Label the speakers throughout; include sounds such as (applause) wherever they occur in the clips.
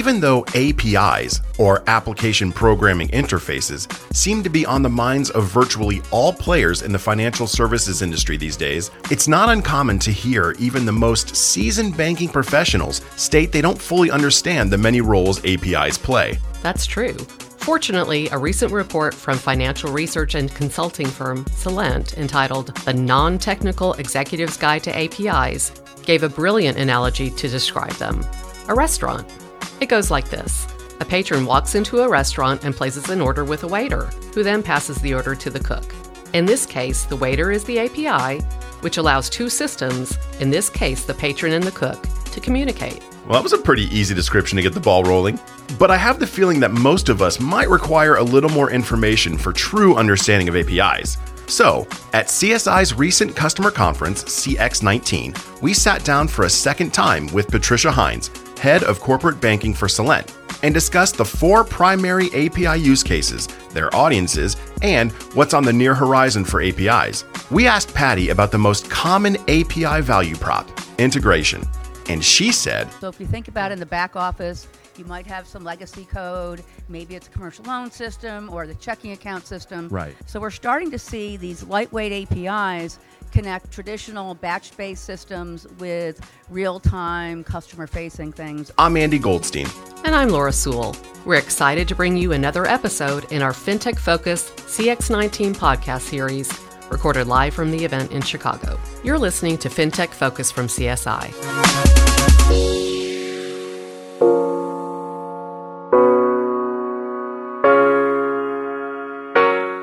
Speaker 1: Even though APIs, or application programming interfaces, seem to be on the minds of virtually all players in the financial services industry these days, it's not uncommon to hear even the most seasoned banking professionals state they don't fully understand the many roles APIs play.
Speaker 2: That's true. Fortunately, a recent report from financial research and consulting firm Celent entitled The Non Technical Executive's Guide to APIs gave a brilliant analogy to describe them a restaurant. It goes like this A patron walks into a restaurant and places an order with a waiter, who then passes the order to the cook. In this case, the waiter is the API, which allows two systems, in this case, the patron and the cook, to communicate.
Speaker 1: Well, that was a pretty easy description to get the ball rolling. But I have the feeling that most of us might require a little more information for true understanding of APIs. So, at CSI's recent customer conference, CX19, we sat down for a second time with Patricia Hines, head of corporate banking for Celent, and discussed the four primary API use cases, their audiences, and what's on the near horizon for APIs. We asked Patty about the most common API value prop integration. And she said,
Speaker 3: So if you think about in the back office, you might have some legacy code. Maybe it's a commercial loan system or the checking account system.
Speaker 4: Right.
Speaker 3: So we're starting to see these lightweight APIs connect traditional batch based systems with real time customer facing things.
Speaker 1: I'm Andy Goldstein.
Speaker 2: And I'm Laura Sewell. We're excited to bring you another episode in our FinTech Focus CX19 podcast series, recorded live from the event in Chicago. You're listening to FinTech Focus from CSI.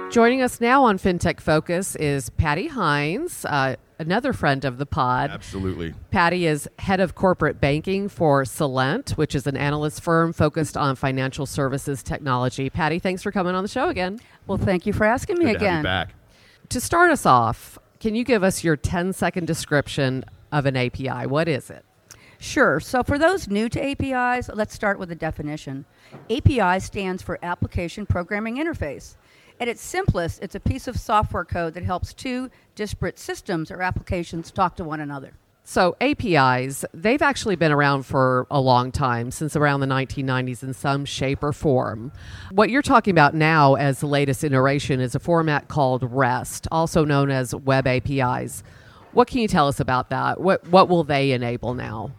Speaker 2: Joining us now on FinTech Focus is Patty Hines, uh, another friend of the pod.
Speaker 4: Absolutely.
Speaker 2: Patty is head of corporate banking for Celent, which is an analyst firm focused on financial services technology. Patty, thanks for coming on the show again.
Speaker 3: Well, thank you for asking me
Speaker 4: Good to have
Speaker 3: again.
Speaker 4: you back.
Speaker 2: To start us off, can you give us your 10 second description of an API? What is it?
Speaker 3: Sure. So, for those new to APIs, let's start with a definition. API stands for Application Programming Interface. At its simplest, it's a piece of software code that helps two disparate systems or applications talk to one another.
Speaker 2: So, APIs, they've actually been around for a long time, since around the 1990s in some shape or form. What you're talking about now as the latest iteration is a format called REST, also known as Web APIs. What can you tell us about that? What, what will they enable now?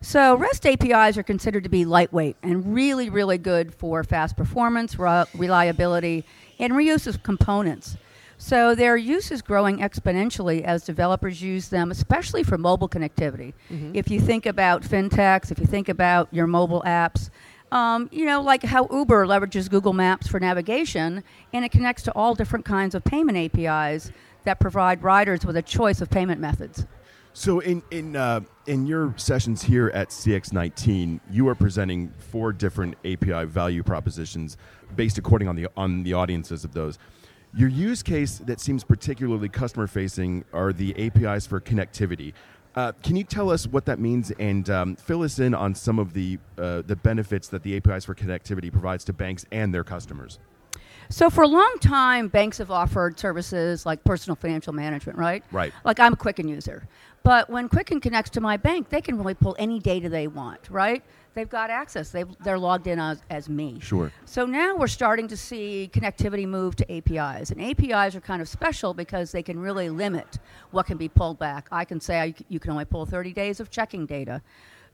Speaker 3: So, REST APIs are considered to be lightweight and really, really good for fast performance, reliability, and reuse of components. So, their use is growing exponentially as developers use them, especially for mobile connectivity. If you think about fintechs, if you think about your mobile apps, um, you know, like how Uber leverages Google Maps for navigation, and it connects to all different kinds of payment APIs that provide riders with a choice of payment methods.
Speaker 4: So in in uh, in your sessions here at CX19, you are presenting four different API value propositions based according on the on the audiences of those. Your use case that seems particularly customer facing are the APIs for connectivity. Uh, can you tell us what that means and um, fill us in on some of the uh, the benefits that the APIs for connectivity provides to banks and their customers?
Speaker 3: So for a long time, banks have offered services like personal financial management, right?
Speaker 4: Right.
Speaker 3: Like I'm a Quicken user. But when Quicken connects to my bank, they can really pull any data they want, right? They've got access. They've, they're logged in as, as me.
Speaker 4: Sure.
Speaker 3: So now we're starting to see connectivity move to APIs. And APIs are kind of special because they can really limit what can be pulled back. I can say I, you can only pull 30 days of checking data.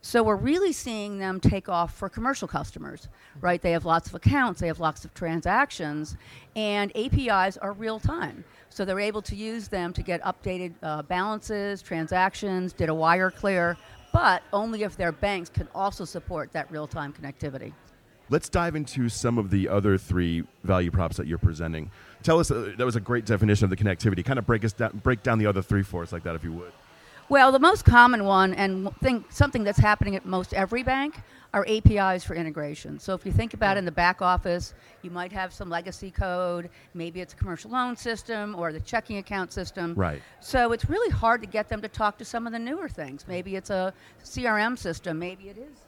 Speaker 3: So we're really seeing them take off for commercial customers, right? They have lots of accounts, they have lots of transactions, and APIs are real time. So they're able to use them to get updated uh, balances, transactions, did a wire clear, but only if their banks can also support that real time connectivity.
Speaker 4: Let's dive into some of the other three value props that you're presenting. Tell us uh, that was a great definition of the connectivity. Kind of break us down, break down the other three for us like that, if you would.
Speaker 3: Well, the most common one, and think something that's happening at most every bank, are APIs for integration. So if you think about in the back office, you might have some legacy code. Maybe it's a commercial loan system or the checking account system.
Speaker 4: Right.
Speaker 3: So it's really hard to get them to talk to some of the newer things. Maybe it's a CRM system. Maybe it is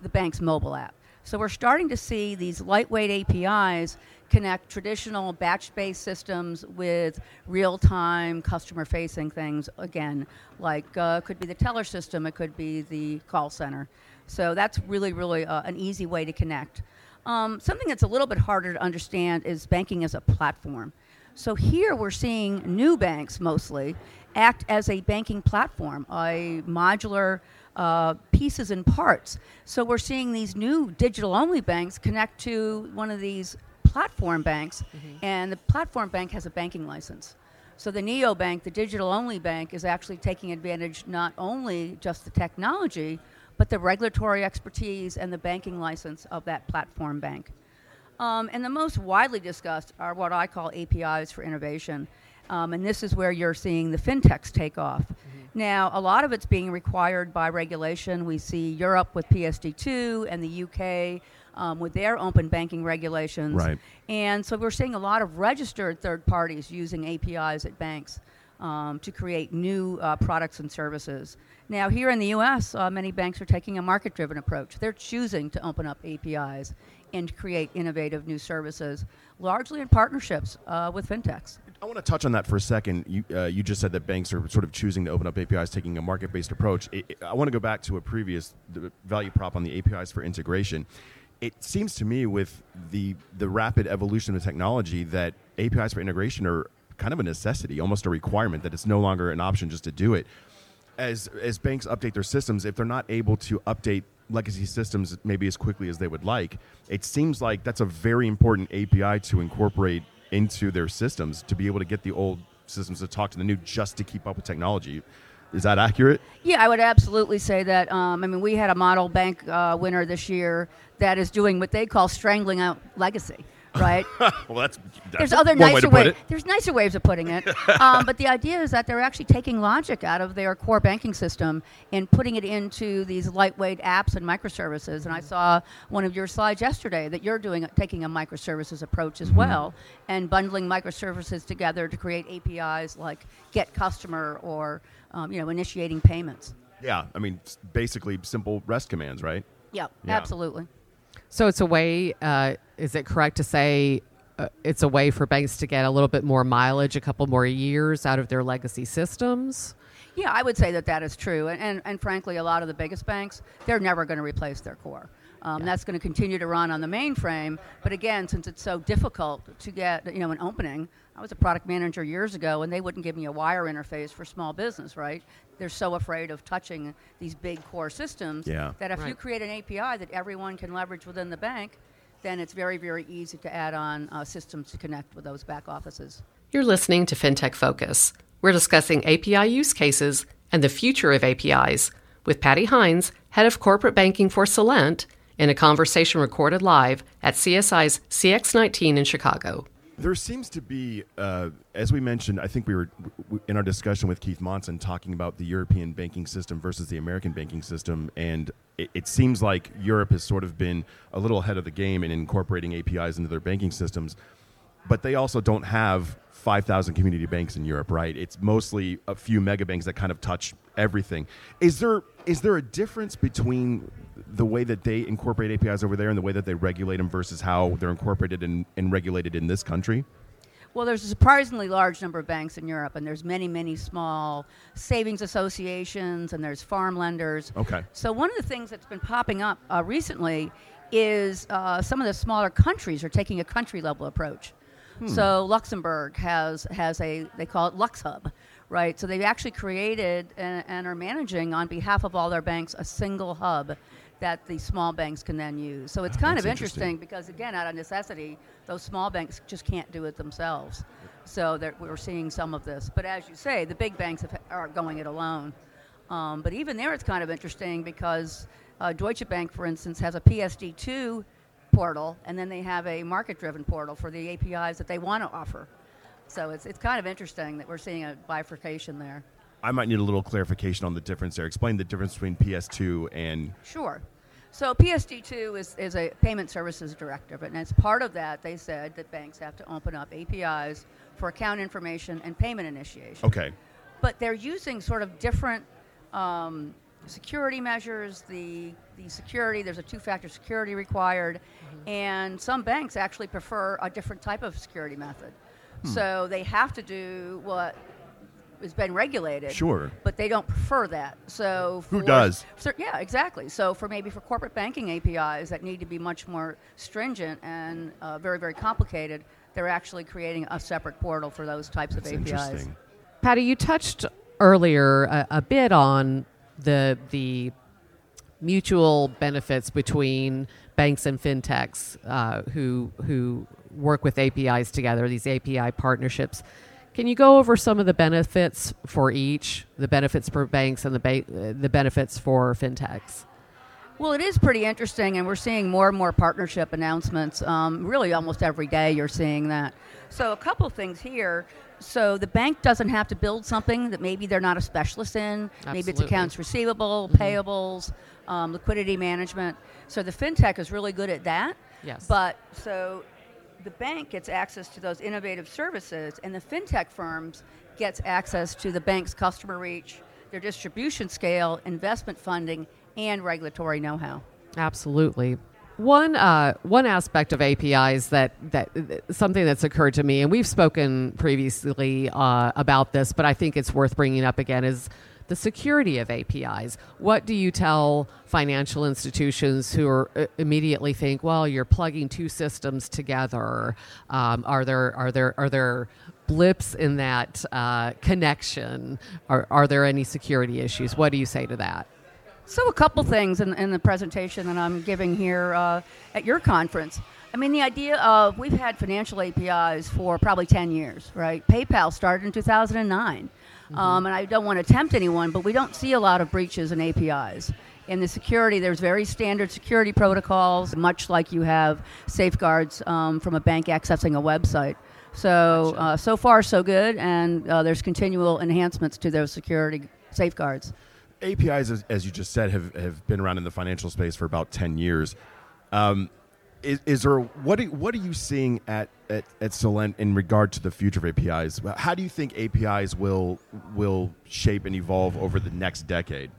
Speaker 3: the bank's mobile app. So we're starting to see these lightweight APIs connect traditional batch-based systems with real-time customer-facing things. Again, like uh, could be the teller system, it could be the call center. So that's really, really uh, an easy way to connect. Um, something that's a little bit harder to understand is banking as a platform. So here we're seeing new banks mostly act as a banking platform, a modular uh, pieces and parts. So we're seeing these new digital only banks connect to one of these platform banks, mm-hmm. and the platform bank has a banking license. So the neo bank, the digital only bank, is actually taking advantage not only just the technology, but the regulatory expertise and the banking license of that platform bank. Um, and the most widely discussed are what I call APIs for innovation. Um, and this is where you're seeing the fintechs take off. Mm-hmm. Now, a lot of it's being required by regulation. We see Europe with PSD2 and the UK um, with their open banking regulations.
Speaker 4: Right.
Speaker 3: And so we're seeing a lot of registered third parties using APIs at banks um, to create new uh, products and services. Now, here in the US, uh, many banks are taking a market driven approach. They're choosing to open up APIs and create innovative new services, largely in partnerships uh, with fintechs.
Speaker 4: I want to touch on that for a second. You, uh, you just said that banks are sort of choosing to open up APIs, taking a market based approach. It, it, I want to go back to a previous value prop on the APIs for integration. It seems to me, with the, the rapid evolution of technology, that APIs for integration are kind of a necessity, almost a requirement, that it's no longer an option just to do it. As, as banks update their systems, if they're not able to update legacy systems maybe as quickly as they would like, it seems like that's a very important API to incorporate into their systems to be able to get the old systems to talk to the new just to keep up with technology. Is that accurate?
Speaker 3: Yeah, I would absolutely say that. Um, I mean, we had a model bank uh, winner this year that is doing what they call strangling out legacy right? (laughs)
Speaker 4: well, that's, that's
Speaker 3: there's other nicer way ways. There's nicer ways of putting it, (laughs) um, but the idea is that they're actually taking logic out of their core banking system and putting it into these lightweight apps and microservices. And I saw one of your slides yesterday that you're doing taking a microservices approach as mm-hmm. well and bundling microservices together to create APIs like Get Customer or um, you know initiating payments.
Speaker 4: Yeah, I mean basically simple REST commands, right?
Speaker 3: Yep, yeah, absolutely.
Speaker 2: So it's a way. Uh, is it correct to say uh, it's a way for banks to get a little bit more mileage, a couple more years out of their legacy systems?
Speaker 3: Yeah, I would say that that is true. And, and, and frankly, a lot of the biggest banks, they're never going to replace their core. Um, yeah. That's going to continue to run on the mainframe. But again, since it's so difficult to get, you know, an opening, I was a product manager years ago, and they wouldn't give me a wire interface for small business, right? They're so afraid of touching these big core systems
Speaker 4: yeah.
Speaker 3: that if
Speaker 2: right.
Speaker 3: you create an API that everyone can leverage within the bank, then it's very, very easy to add on uh, systems to connect with those back offices.
Speaker 2: You're listening to FinTech Focus. We're discussing API use cases and the future of APIs with Patty Hines, head of corporate banking for Celent, in a conversation recorded live at CSI's CX19 in Chicago.
Speaker 4: There seems to be, uh, as we mentioned, I think we were in our discussion with Keith Monson talking about the European banking system versus the American banking system, and it, it, seems like Europe has sort of been a little ahead of the game in incorporating APIs into their banking systems, but they also don't have 5,000 community banks in Europe, right? It's mostly a few mega banks that kind of touch everything. Is there is there a difference between the way that they incorporate APIs over there and the way that they regulate them versus how they're incorporated and, and regulated in this country?
Speaker 3: Well, there's a surprisingly large number of banks in Europe, and there's many, many small savings associations, and there's farm lenders.
Speaker 4: Okay.
Speaker 3: So one of the things that's been popping up uh, recently is uh, some of the smaller countries are taking a country level approach. Hmm. So Luxembourg has has a they call it Lux Hub, right? So they've actually created and, and are managing on behalf of all their banks a single hub that the small banks can then use. So it's oh, kind of interesting, interesting, because again, out of necessity, those small banks just can't do it themselves. So we're seeing some of this. But as you say, the big banks have, are going it alone. Um, but even there, it's kind of interesting because uh, Deutsche Bank, for instance, has a PSD2 portal, and then they have a market-driven portal for the APIs that they want to offer. So it's, it's kind of interesting that we're seeing a bifurcation there.
Speaker 4: I might need a little clarification on the difference there. Explain the difference between PS2 and.
Speaker 3: Sure. So PSD2 is, is a payment services directive, and as part of that, they said that banks have to open up APIs for account information and payment initiation.
Speaker 4: Okay.
Speaker 3: But they're using sort of different um, security measures, the the security. There's a two-factor security required, and some banks actually prefer a different type of security method. So they have to do what has been regulated.
Speaker 4: Sure.
Speaker 3: But they don't prefer that. So
Speaker 4: Who does?
Speaker 3: so- yeah, exactly. So for maybe for corporate banking APIs that need to be much more stringent and uh, very very complicated, they're actually creating a separate portal for those types
Speaker 4: That's
Speaker 3: of APIs.
Speaker 4: interesting.
Speaker 2: Patty, you touched earlier a, a bit on the the mutual benefits between banks and fintechs uh, who who work with APIs together. These API partnerships. Can you go over some of the benefits for each? The benefits for banks and the ba- the benefits for fintechs.
Speaker 3: Well, it is pretty interesting, and we're seeing more and more partnership announcements. Um, really, almost every day you're seeing that. So, a couple things here. So, the bank doesn't have to build something that maybe they're not a specialist in. Maybe it's accounts receivable, payables, um, liquidity management. So, the fintech is really good at that.
Speaker 2: Yes.
Speaker 3: But so the bank gets access to those innovative services, and the fintech firms gets access to the bank's customer reach, their distribution scale, investment funding, and regulatory know-how.
Speaker 2: Absolutely. One uh, one aspect of APIs that that something that's occurred to me, and we've spoken previously uh, about this, but I think it's worth bringing up again is the security of APIs. What do you tell financial institutions who are uh, immediately think, well, you're plugging two systems together? Um, are there are there are there blips in that uh, connection? Are are there any security issues? What do you say to that?
Speaker 3: So, a couple things in, in the presentation that I'm giving here uh, at your conference. I mean, the idea of we've had financial APIs for probably 10 years, right? PayPal started in 2009. Um, and I don't want to tempt anyone, but we don't see a lot of breaches in APIs. In the security, there's very standard security protocols, much like you have safeguards um, from a bank accessing a website. So, uh, so far, so good, and uh, there's continual enhancements to those security safeguards.
Speaker 4: APIs, as, as you just said, have, have been around in the financial space for about 10 years. Um, is, is there what are, what are you seeing at, at, at Celent in regard to the future of APIs? How do you think APIs will will shape and evolve over the next decade?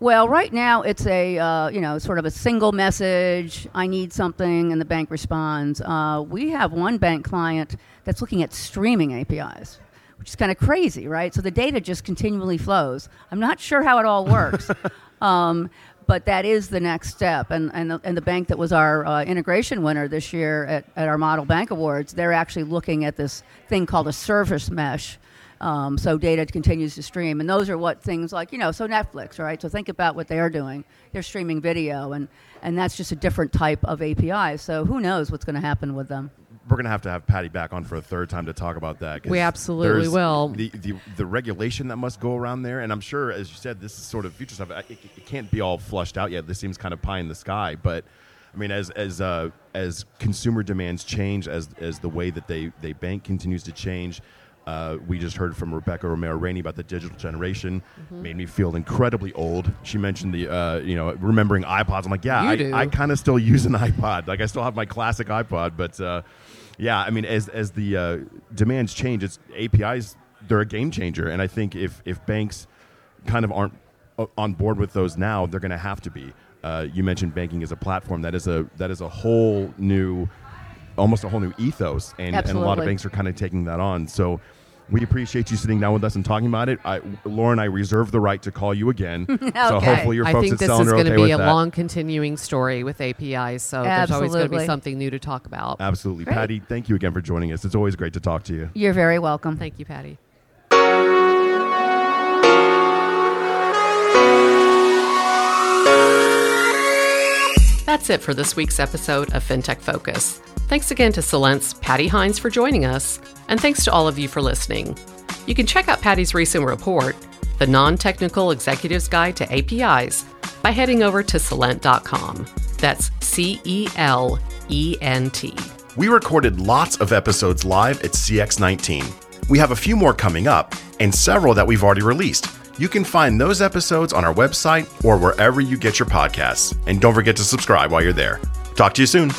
Speaker 3: Well, right now it's a uh, you know sort of a single message. I need something, and the bank responds. Uh, we have one bank client that's looking at streaming APIs, which is kind of crazy, right? So the data just continually flows. I'm not sure how it all works. (laughs) um, but that is the next step, and and the, and the bank that was our uh, integration winner this year at, at our Model Bank Awards, they're actually looking at this thing called a service mesh, um, so data continues to stream, and those are what things like you know, so Netflix, right? So think about what they are doing. They're streaming video, and and that's just a different type of API. So who knows what's going to happen with them?
Speaker 4: We're going to have to have Patty back on for a third time to talk about that.
Speaker 2: We absolutely will.
Speaker 4: The, the the regulation that must go around there, and I'm sure, as you said, this is sort of future stuff. It, it can't be all flushed out yet. This seems kind of pie in the sky, but I mean, as as uh, as consumer demands change, as as the way that they they bank continues to change. Uh, we just heard from Rebecca Romero Rainey about the digital generation.
Speaker 2: Mm-hmm.
Speaker 4: Made me feel incredibly old. She mentioned the, uh, you know, remembering iPods. I'm like, yeah,
Speaker 2: You
Speaker 4: I. I kind of still use an iPod. Like, I still have my classic iPod, but uh, yeah, I mean, as as the uh, demands change, it's APIs. They're a game changer, and I think if if banks kind of aren't uh, on board with those now, they're going to have to be. Uh, you mentioned banking as a platform. That is a that is a whole new, almost a whole new ethos, and, and a lot of banks are kind of taking that on. So. We appreciate you sitting down with us and talking about it. I, Lauren, I reserve the right to call you again. (laughs) So
Speaker 3: Okay.
Speaker 4: hopefully your
Speaker 2: I think this is
Speaker 4: are
Speaker 2: going
Speaker 4: okay
Speaker 2: to be a
Speaker 4: that.
Speaker 2: long continuing story with APIs, so there's always going to be something new to talk about.
Speaker 4: Absolutely.
Speaker 3: Great.
Speaker 4: Patty, thank you again for joining us. It's always great to talk to you.
Speaker 3: You're very welcome.
Speaker 2: Thank you, Patty. That's it for this week's episode of FinTech Focus. Thanks again to Celent's Patty Hines for joining us, and thanks to all of you for listening. You can check out Patty's recent report, The Non Technical Executive's Guide to APIs, by heading over to Celent.com. That's C E L E N T.
Speaker 1: We recorded lots of episodes live at CX19. We have a few more coming up, and several that we've already released. You can find those episodes on our website or wherever you get your podcasts. And don't forget to subscribe while you're there. Talk to you soon.